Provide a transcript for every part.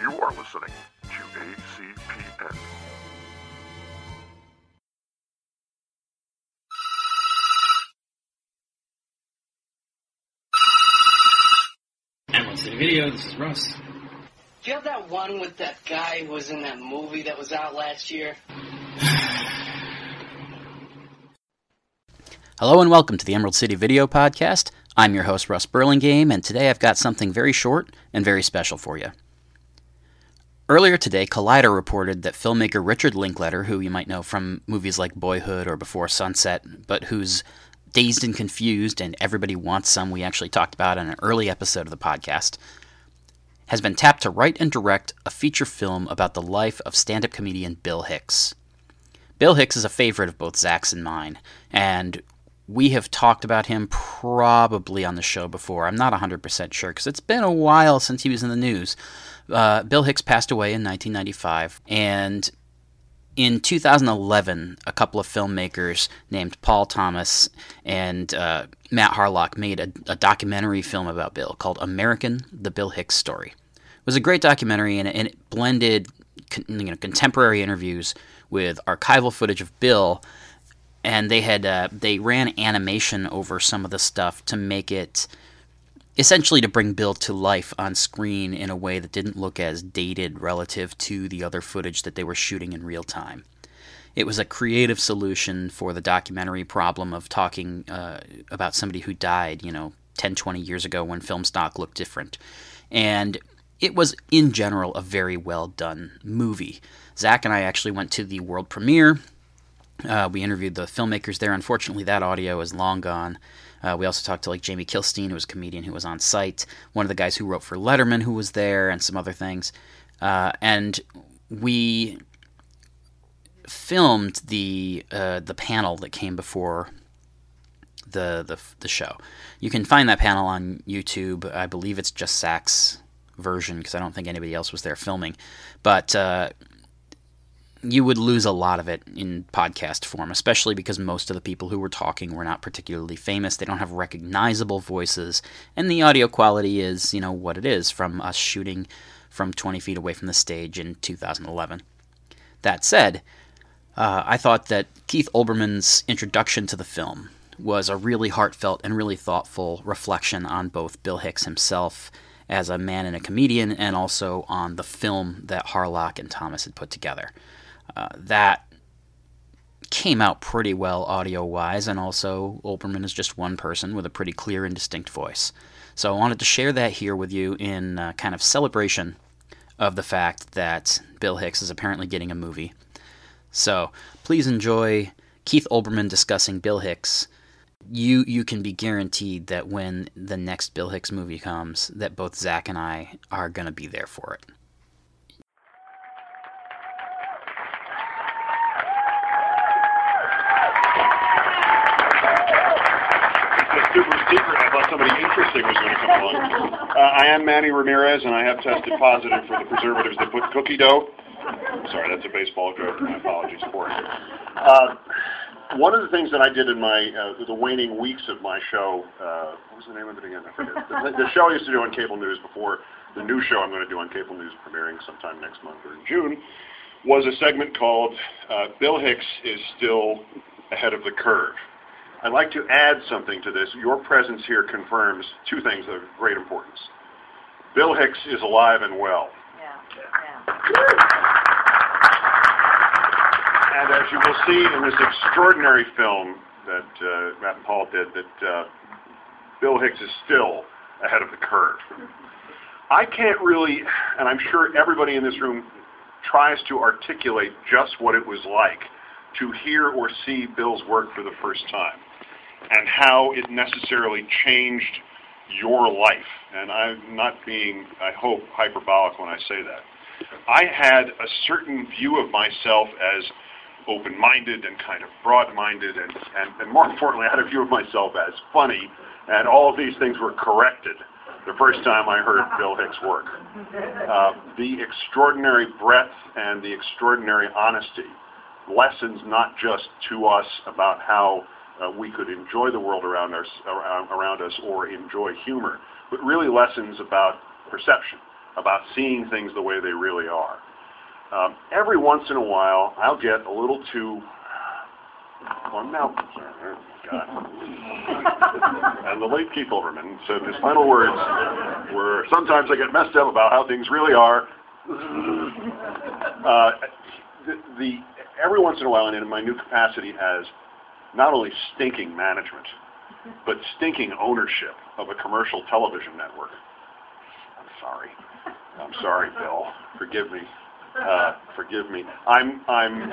You are listening to ACPN. Emerald City Video, this is Russ. Do you have that one with that guy who was in that movie that was out last year? Hello and welcome to the Emerald City Video Podcast. I'm your host, Russ Burlingame, and today I've got something very short and very special for you. Earlier today, Collider reported that filmmaker Richard Linklater, who you might know from movies like Boyhood or Before Sunset, but who's Dazed and Confused and Everybody Wants Some, we actually talked about in an early episode of the podcast, has been tapped to write and direct a feature film about the life of stand up comedian Bill Hicks. Bill Hicks is a favorite of both Zach's and mine, and we have talked about him probably on the show before. I'm not 100% sure because it's been a while since he was in the news. Uh, Bill Hicks passed away in 1995, and in 2011, a couple of filmmakers named Paul Thomas and uh, Matt Harlock made a, a, documentary film about Bill called American: The Bill Hicks Story. It was a great documentary, and, and it blended con- you know, contemporary interviews with archival footage of Bill and they had uh, they ran animation over some of the stuff to make it essentially to bring Bill to life on screen in a way that didn't look as dated relative to the other footage that they were shooting in real time. It was a creative solution for the documentary problem of talking uh, about somebody who died, you know, 10, 20 years ago when film stock looked different. And it was, in general, a very well done movie. Zach and I actually went to the world premiere uh, we interviewed the filmmakers there. Unfortunately, that audio is long gone. Uh, we also talked to like Jamie Kilstein, who was a comedian who was on site, one of the guys who wrote for Letterman, who was there, and some other things. Uh, and we filmed the uh, the panel that came before the, the the show. You can find that panel on YouTube. I believe it's just Zach's version because I don't think anybody else was there filming. But uh, you would lose a lot of it in podcast form, especially because most of the people who were talking were not particularly famous. They don't have recognizable voices, and the audio quality is, you know, what it is from us shooting from 20 feet away from the stage in 2011. That said, uh, I thought that Keith Olbermann's introduction to the film was a really heartfelt and really thoughtful reflection on both Bill Hicks himself as a man and a comedian, and also on the film that Harlock and Thomas had put together. Uh, that came out pretty well audio wise, and also Olbermann is just one person with a pretty clear and distinct voice. So I wanted to share that here with you in uh, kind of celebration of the fact that Bill Hicks is apparently getting a movie. So please enjoy Keith Olbermann discussing Bill Hicks. You you can be guaranteed that when the next Bill Hicks movie comes, that both Zach and I are gonna be there for it. Somebody interesting was going to come along. Uh, I am Manny Ramirez, and I have tested positive for the preservatives that put cookie dough. Sorry, that's a baseball joke. My apologies for it. Uh, one of the things that I did in my uh, the waning weeks of my show, uh, what was the name of it again? I forget. The, the show I used to do on cable news before the new show I'm going to do on cable news premiering sometime next month or in June was a segment called uh, Bill Hicks is still ahead of the curve. I'd like to add something to this. Your presence here confirms two things of great importance. Bill Hicks is alive and well. Yeah. yeah. And as you will see in this extraordinary film that uh, Matt and Paul did, that uh, Bill Hicks is still ahead of the curve. I can't really, and I'm sure everybody in this room tries to articulate just what it was like to hear or see Bill's work for the first time and how it necessarily changed your life. And I'm not being, I hope, hyperbolic when I say that. I had a certain view of myself as open-minded and kind of broad-minded, and, and, and more importantly, I had a view of myself as funny, and all of these things were corrected the first time I heard Bill Hicks work. Uh, the extraordinary breadth and the extraordinary honesty lessons not just to us about how uh, we could enjoy the world around us, around, us or enjoy humor, but really lessons about perception about seeing things the way they really are. Um, every once in a while, I'll get a little too. Well, now, oh, God. and the late Keith Olbermann said his final words were, "Sometimes I get messed up about how things really are." Uh, the, the every once in a while, and in my new capacity as not only stinking management, but stinking ownership of a commercial television network. I'm sorry. I'm sorry, Bill. Forgive me. Uh, forgive me. I'm. I'm.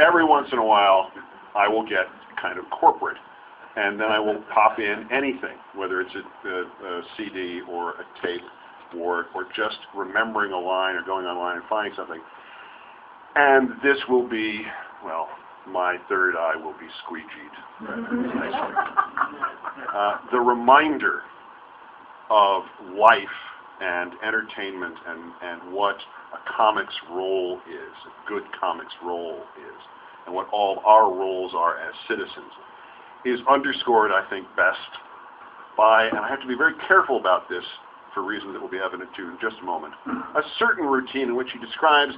Every once in a while, I will get kind of corporate, and then I will pop in anything, whether it's a, a, a CD or a tape, or or just remembering a line or going online and finding something. And this will be, well, my third eye will be squeegeed. uh, the reminder of life and entertainment and, and what a comic's role is, a good comic's role is, and what all our roles are as citizens, is underscored, I think, best by, and I have to be very careful about this for reasons that will be evident to you in just a moment, a certain routine in which he describes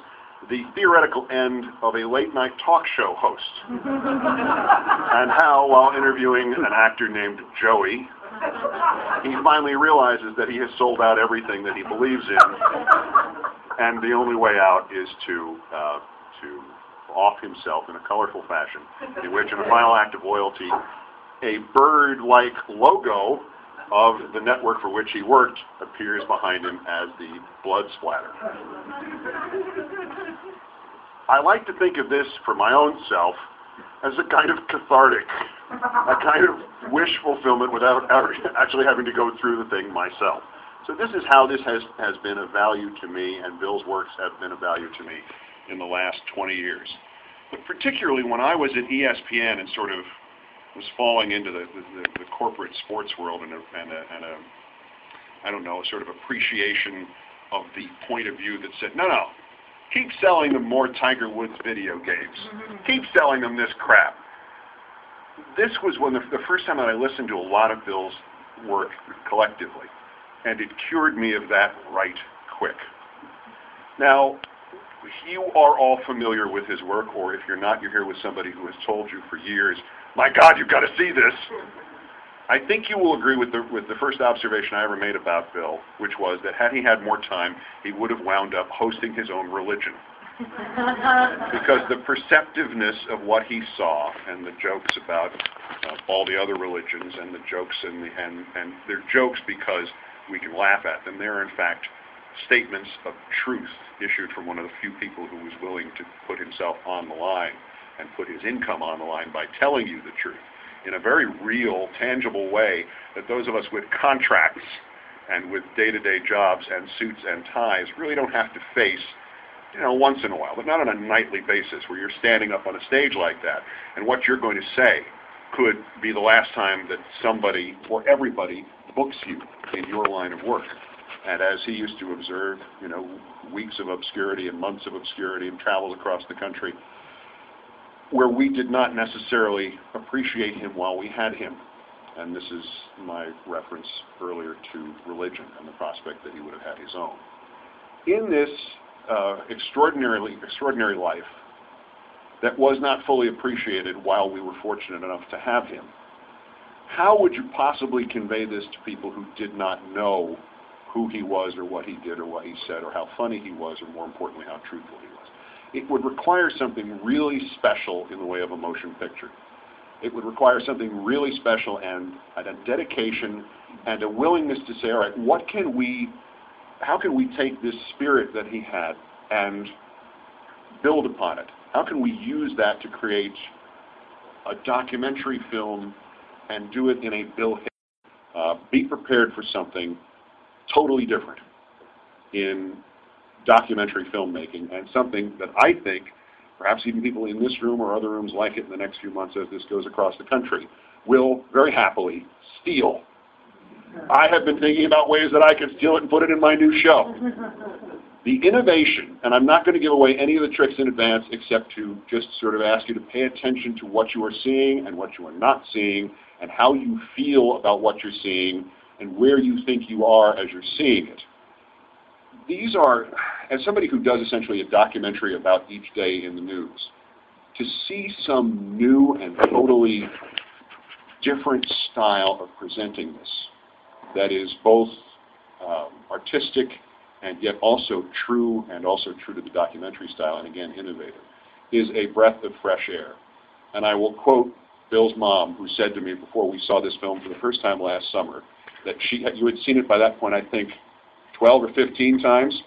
the theoretical end of a late night talk show host. and how, while interviewing an actor named Joey, he finally realizes that he has sold out everything that he believes in, and the only way out is to uh, to off himself in a colorful fashion, in which, in a final act of loyalty, a bird-like logo of the network for which he worked appears behind him as the blood splatter. I like to think of this for my own self as a kind of cathartic, a kind of wish fulfillment without actually having to go through the thing myself. So this is how this has, has been of value to me, and Bill's works have been of value to me in the last 20 years. But particularly when I was at ESPN and sort of was falling into the, the, the corporate sports world and a, and, a, and a, I don't know, a sort of appreciation of the point of view that said, no, no, keep selling them more Tiger Woods video games. Mm-hmm. Keep selling them this crap. This was when the, the first time that I listened to a lot of Bill's work collectively, and it cured me of that right quick. Now, you are all familiar with his work, or if you're not, you're here with somebody who has told you for years, my God, you've got to see this. I think you will agree with the, with the first observation I ever made about Bill, which was that had he had more time, he would have wound up hosting his own religion. because the perceptiveness of what he saw and the jokes about uh, all the other religions and the jokes and, the, and, and they're jokes because we can laugh at them. They're in fact statements of truth issued from one of the few people who was willing to put himself on the line and put his income on the line by telling you the truth in a very real, tangible way that those of us with contracts and with day-to-day jobs and suits and ties really don't have to face you know, once in a while, but not on a nightly basis where you're standing up on a stage like that and what you're going to say could be the last time that somebody or everybody books you in your line of work. And as he used to observe, you know, weeks of obscurity and months of obscurity and travels across the country, where we did not necessarily appreciate him while we had him. And this is my reference earlier to religion and the prospect that he would have had his own. In this uh, extraordinarily extraordinary life that was not fully appreciated while we were fortunate enough to have him, how would you possibly convey this to people who did not know who he was or what he did or what he said or how funny he was or more importantly how truthful he was? it would require something really special in the way of a motion picture. It would require something really special and, and a dedication and a willingness to say, all right, what can we, how can we take this spirit that he had and build upon it? How can we use that to create a documentary film and do it in a Bill Hicks? Uh, be prepared for something totally different in documentary filmmaking and something that I think perhaps even people in this room or other rooms like it in the next few months as this goes across the country will very happily steal. I have been thinking about ways that I can steal it and put it in my new show. The innovation, and I'm not going to give away any of the tricks in advance except to just sort of ask you to pay attention to what you are seeing and what you are not seeing and how you feel about what you're seeing and where you think you are as you're seeing it these are, as somebody who does essentially a documentary about each day in the news, to see some new and totally different style of presenting this that is both um, artistic and yet also true and also true to the documentary style and again innovative is a breath of fresh air. And I will quote Bill's mom, who said to me before we saw this film for the first time last summer, that she you had seen it by that point, I think, 12 or 15 times,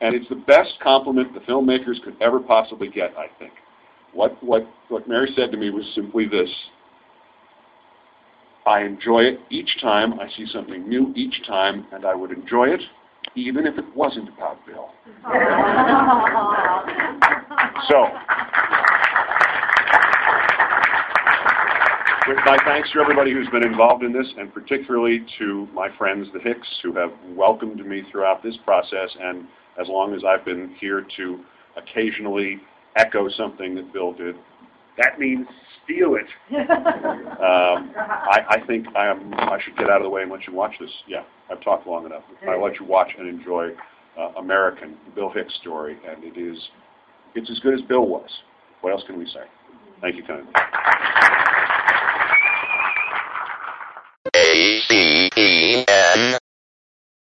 and it's the best compliment the filmmakers could ever possibly get, I think. What, what, what Mary said to me was simply this. I enjoy it each time. I see something new each time, and I would enjoy it even if it wasn't about Bill. so, with my thanks to everybody who's been involved in this, and particularly to my friends, the Hicks, who have welcomed me throughout this process, and as long as I've been here to occasionally echo something that Bill did. That means steal it. um, I, I, think I, am, I should get out of the way and let you watch this. Yeah, I've talked long enough. I'll let you watch and enjoy uh, American, Bill Hicks story, and it is, it's as good as Bill was. What else can we say? Thank you kindly. E N